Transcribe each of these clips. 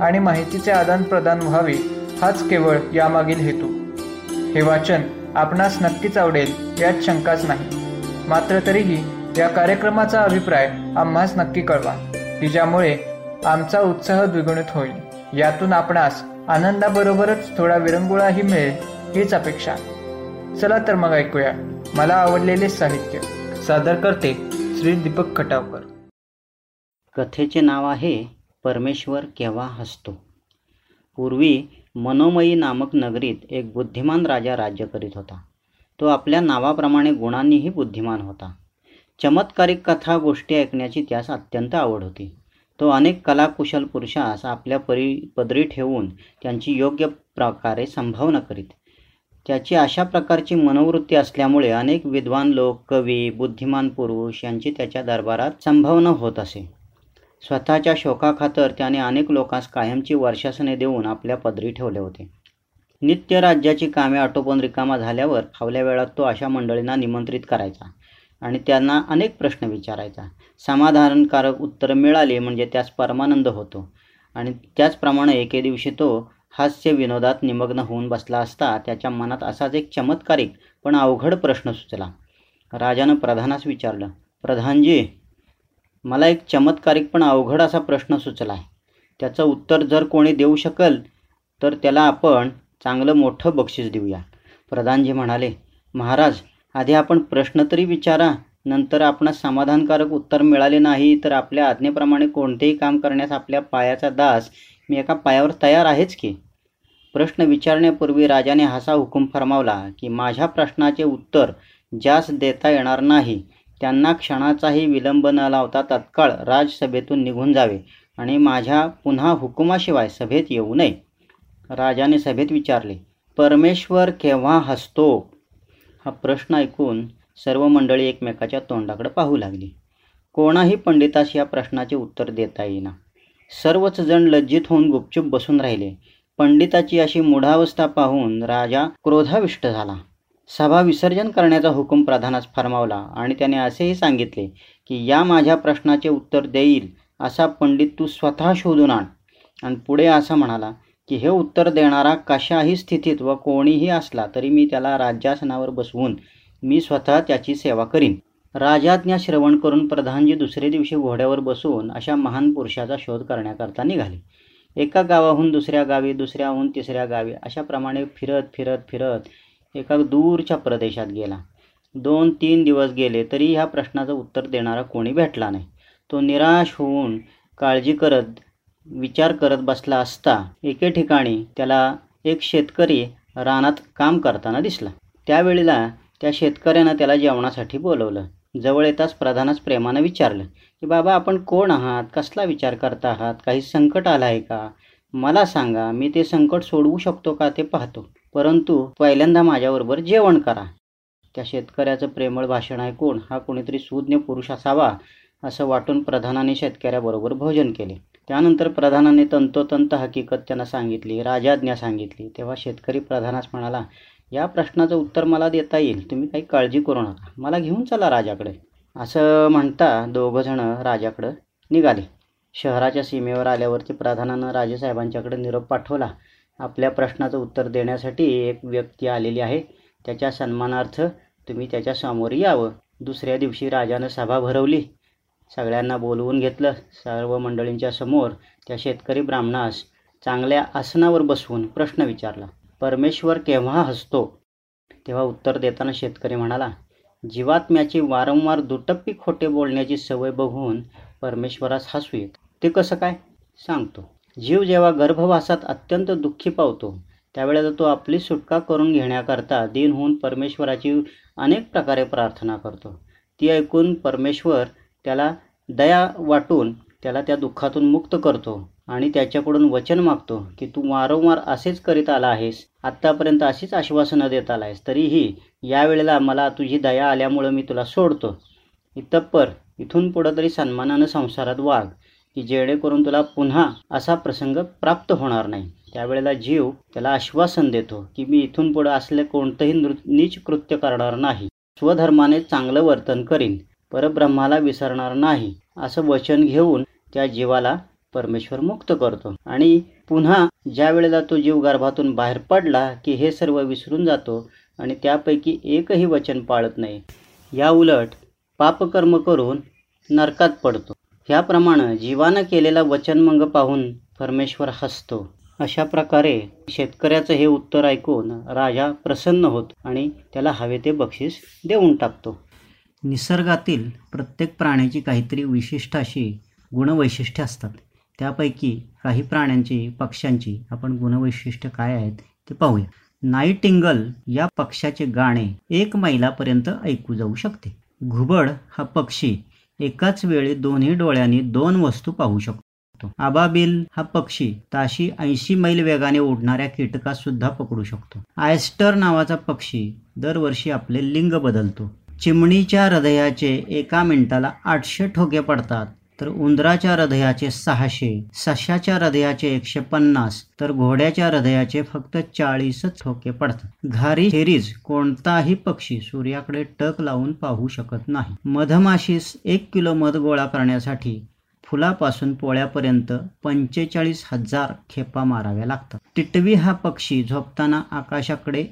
आणि माहितीचे आदानप्रदान व्हावे हाच केवळ यामागील हेतू. हे वाचन आपणास नक्कीच आवडेल यात शंकाच नाही. मात्र तरीही या कार्यक्रमाचा अभिप्राय आम्हास नक्की कळवा की ज्यामुळे आमचा उत्साह द्विगुणित होईल. यातून आपणास आनंदाबरोबरच थोडा विरंगुळाही मिळेल हीच अपेक्षा. चला तर मग ऐकूया. मला आवडलेले साहित्य. सादर करते श्री दीपक खटावकर. कथेचे नाव आहे परमेश्वर केव्हा हसतो? पूर्वी मनोमयी नामक नगरीत एक बुद्धिमान राजा राज्य करीत होता. तो आपल्या नावाप्रमाणे गुणांनीही बुद्धिमान होता. चमत्कारिक कथा गोष्टी ऐकण्याची त्यास अत्यंत आवड होती. तो अनेक कलाकुशल पुरुषास आपल्या परी पदरी ठेवून त्यांची योग्य प्रकारे संभावना करीत. त्याची अशा प्रकारची मनोवृत्ती असल्यामुळे अनेक विद्वान लोक कवी बुद्धिमान पुरुष यांची त्याच्या दरबारात संभावना होत असे. स्वतःच्या शोकाखातर त्याने अनेक लोकांस कायमची वर्षासने देऊन आपल्या पदरी ठेवले होते. नित्य राज्याची कामे आटोपून रिकामा झाल्यावर फावल्या वेळात तो अशा मंडळींना निमंत्रित करायचा आणि त्यांना अनेक प्रश्न विचारायचा. समाधानकारक उत्तरं मिळाली म्हणजे त्यास परमानंद होतो आणि त्याचप्रमाणे एके दिवशी तो हास्य विनोदात निमग्न होऊन बसला असता त्याच्या मनात असाच एक चमत्कारिक पण अवघड प्रश्न सुचला. राजानं प्रधानास विचारलं प्रधानजी मला एक चमत्कारिक पण अवघड असा प्रश्न सुचला आहे. त्याचं उत्तर जर कोणी देऊ शकल तर त्याला आपण चांगलं मोठं बक्षीस देऊया. प्रधानजी म्हणाले महाराज आधी आपण प्रश्न तरी विचारा नंतर आपणास समाधानकारक उत्तर मिळाले नाही तर आपल्या आज्ञेप्रमाणे कोणतेही काम करण्यास आपल्या पायाचा दास मी एका पायावर तयार आहेच की? प्रश्न विचारण्यापूर्वी राजाने हसा हुकूम फरमावला की माझ्या प्रश्नाचे उत्तर ज्यास देता येणार नाही त्यांना क्षणाचाही विलंब न लावता तत्काळ राजसभेतून निघून जावे आणि माझ्या पुन्हा हुकुमाशिवाय सभेत येऊ नये. राजाने सभेत विचारले परमेश्वर केव्हा हसतो? हा प्रश्न ऐकून सर्व मंडळी एकमेकाच्या तोंडाकडे पाहू लागली. कोणाही पंडितास या प्रश्नाचे उत्तर देता येईना. सर्वच जण लज्जित होऊन गुपचूप बसून राहिले. पंडिताची अशी मूढावस्था पाहून राजा क्रोधाविष्ट झाला. सभा विसर्जन करण्याचा हुकूम प्रधानास फरमावला आणि त्याने असेही सांगितले की या माझ्या प्रश्नाचे उत्तर देईल असा पंडित तू स्वतः शोधून आण. आणि पुढे असं म्हणाला की हे उत्तर देणारा कशाही स्थितीत व कोणीही असला तरी मी त्याला राज्यासनावर बसवून मी स्वतः त्याची सेवा करीन. राजाज्ञा श्रवण करून प्रधानजी दुसरे दिवशी घोड्यावर बसून अशा महान पुरुषाचा शोध करण्याकरता निघाले. एका गावाहून दुसऱ्या गावी दुसऱ्याहून तिसऱ्या गावी अशाप्रमाणे फिरत फिरत फिरत एका दूरच्या प्रदेशात गेला. दोन तीन दिवस गेले तरी ह्या प्रश्नाचं उत्तर देणारा कोणी भेटला नाही. तो निराश होऊन काळजी करत विचार करत बसला असता एके ठिकाणी त्याला एक शेतकरी रानात काम करताना दिसला. त्यावेळेला त्या शेतकऱ्यानं त्याला जेवणासाठी बोलवलं. जवळ येताच प्रधानच प्रेमानं विचारलं की बाबा आपण कोण आहात? कसला विचार करता आहात? काही संकट आलं आहे का? मला सांगा मी ते संकट सोडवू शकतो का ते पाहतो. परंतु पहिल्यांदा माझ्याबरोबर जेवण करा. त्या शेतकऱ्याचं प्रेमळ भाषण ऐकून हा कोणीतरी सुज्ञ पुरुष असावा असं वाटून प्रधानाने शेतकऱ्याबरोबर भोजन केले. त्यानंतर प्रधानाने तंतोतंत हकीकत त्यांना सांगितली राजाज्ञा सांगितली. तेव्हा शेतकरी प्रधानास म्हणाला या प्रश्नाचं उत्तर मला देता येईल. तुम्ही काही काळजी करू नका. मला घेऊन चला राजाकडे. असं म्हणता दोघंजणं राजाकडं निघाले. शहराच्या सीमेवर आल्यावरती प्रधानानं राजेसाहेबांच्याकडे निरोप पाठवला. आपल्या प्रश्नाचं उत्तर देण्यासाठी एक व्यक्ती आलेली आहे. त्याच्या सन्मानार्थ तुम्ही त्याच्यासमोर यावं. दुसऱ्या दिवशी राजानं सभा भरवली. सगळ्यांना बोलवून घेतलं. सर्व मंडळींच्या समोर त्या शेतकरी ब्राह्मणास चांगल्या आसनावर बसवून प्रश्न विचारला. परमेश्वर केव्हा हसतो? तेव्हा उत्तर देताना शेतकरी म्हणाला जीवात्म्याची वारंवार दुटप्पी खोटे बोलण्याची सवय बघून परमेश्वरास हसू येत. ते कसं काय? सांगतो. जीव जेव्हा गर्भवासात अत्यंत दुःखी पावतो त्यावेळेला तो आपली सुटका करून घेण्याकरता दिन होऊन परमेश्वराची अनेक प्रकारे प्रार्थना करतो. ती ऐकून परमेश्वर त्याला दया वाटून त्याला त्या दुःखातून मुक्त करतो आणि त्याच्याकडून वचन मागतो की तू वारंवार असेच करीत आला आहेस आत्तापर्यंत अशीच आश्वासनं देत आला आहेस तरीही यावेळेला मला तुझी दया आल्यामुळं मी तुला सोडतो. इतप्पर इथून पुढं तरी सन्मानानं संसारात वाघ की जेणेकरून तुला पुन्हा असा प्रसंग प्राप्त होणार नाही. त्यावेळेला जीव त्याला आश्वासन देतो की मी इथून पुढं असले कोणतंही नृ नीच कृत्य करणार नाही. स्वधर्माने चांगलं वर्तन करीन परब्रह्माला विसरणार नाही असं वचन घेऊन त्या जीवाला परमेश्वर मुक्त करतो. आणि पुन्हा ज्या वेळेला तो जीव गर्भातून बाहेर पडला की हे सर्व विसरून जातो आणि त्यापैकी एकही वचन पाळत नाही या उलट पापकर्म करून नरकात पडतो. ह्याप्रमाणे जीवानं केलेला वचनमंग पाहून परमेश्वर हसतो. अशा प्रकारे शेतकऱ्याचं हे उत्तर ऐकून राजा प्रसन्न होत आणि त्याला हवे ते बक्षीस देऊन टाकतो. निसर्गातील प्रत्येक प्राण्याची काहीतरी विशिष्ट अशी गुणवैशिष्ट्य असतात. त्यापैकी काही प्राण्यांची पक्ष्यांची आपण गुणवैशिष्ट्य काय आहेत ते पाहूया. नाईटिंगल या पक्षाचे गाणे एक मैलापर्यंत ऐकू जाऊ शकते. घुबड हा पक्षी एकाच वेळी दोन्ही डोळ्यांनी दोन वस्तू पाहू शकतो. आबाबिल हा पक्षी ताशी ऐंशी मैल वेगाने उडणाऱ्या कीटकास सुद्धा पकडू शकतो. आयस्टर नावाचा पक्षी दरवर्षी आपले लिंग बदलतो. चिमणीच्या हृदयाचे एका मिनिटाला आठशे ठोके पडतात. तर उंदराच्या हृदयाचे सहाशे सश्याच्या हृदयाचे एकशे पन्नास तर घोड्याच्या हृदयाचे फक्त चाळीसच ठोके पडतात. घारी हेरीज कोणताही पक्षी सूर्याकडे टक लावून पाहू शकत नाही. मधमाशीस एक किलो मध गोळा करण्यासाठी फुलापासून पोळ्यापर्यंत पंचेचाळीस हजार खेपा माराव्या लागतात. टिटवी हा पक्षी झोपताना आकाशाकडे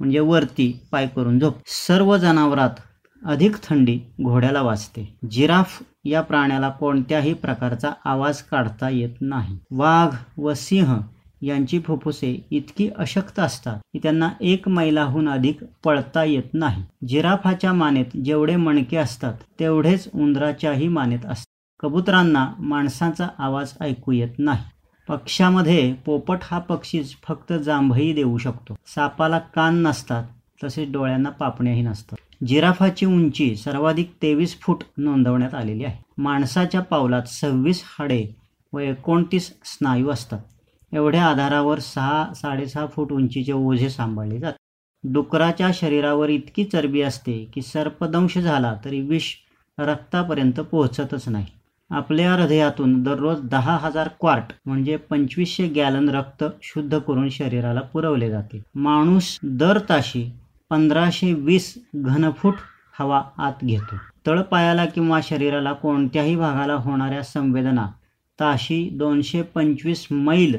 म्हणजे वरती पाय करून झोप. सर्व जनावरात अधिक थंडी घोड्याला वाजते. जिराफ या प्राण्याला कोणत्याही प्रकारचा आवाज काढता येत नाही. वाघ व सिंह यांची फुफ्फुसे इतकी अशक्त असतात की त्यांना एक मैलाहून अधिक पळता येत नाही. जिराफाच्या मानेत जेवढे मणके असतात तेवढेच उंदराच्याही मानेत असतात. कबुतरांना माणसाचा आवाज ऐकू येत नाही. पक्ष्यामध्ये पोपट हा पक्षीच फक्त जांभई देऊ शकतो. सापाला कान नसतात तसेच डोळ्यांना पापण्याही नसतात. जिराफाची उंची सर्वाधिक तेवीस फूट नोंदवण्यात आलेली आहे. माणसाच्या पावलात सव्वीस हाडे व एकोणतीस स्नायू असतात. एवढ्या आधारावर सहा साडेसहा फूट उंचीचे ओझे सांभाळले जातात. डुकराच्या शरीरावर इतकी चरबी असते की सर्पदंश झाला तरी विष रक्तापर्यंत पोहोचतच नाही. आपल्या हृदयातून दररोज दहा हजार क्वार्ट म्हणजे पंचवीसशे गॅलन रक्त शुद्ध करून शरीराला पुरवले जाते. माणूस दर ताशी पंधराशे वीस घनफूट हवा आत घेतो. तळपायाला किंवा शरीराला कोणत्याही भागाला होणाऱ्या संवेदना ताशी दोनशे पंचवीस मैल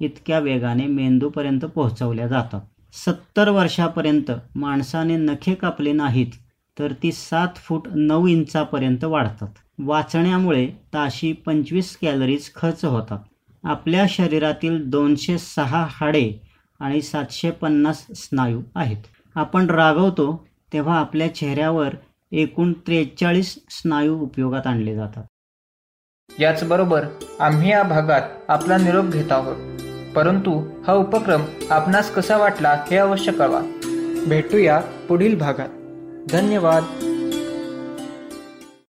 इतक्या वेगाने मेंदूपर्यंत पोहोचवल्या जातात. सत्तर वर्षापर्यंत माणसाने नखे कापले नाहीत तर ती सात फूट नऊ इंचापर्यंत वाढतात. वाचण्यामुळे ताशी पंचवीस कॅलरीज खर्च होतात. आपल्या शरीरातील दोनशे सहा हाडे आणि सातशे पन्नास स्नायू आहेत. आपण रागवतो तेव्हा आपल्या चेहऱ्यावर एकूण त्रेचाळीस स्नायू उपयोगात आणले जातात. याचबरोबर आम्ही या भागात आपला निरोप घेत आहोत. परंतु हा उपक्रम आपणास कसा वाटला हे अवश्य कळवा. भेटूया पुढील भागात. धन्यवाद.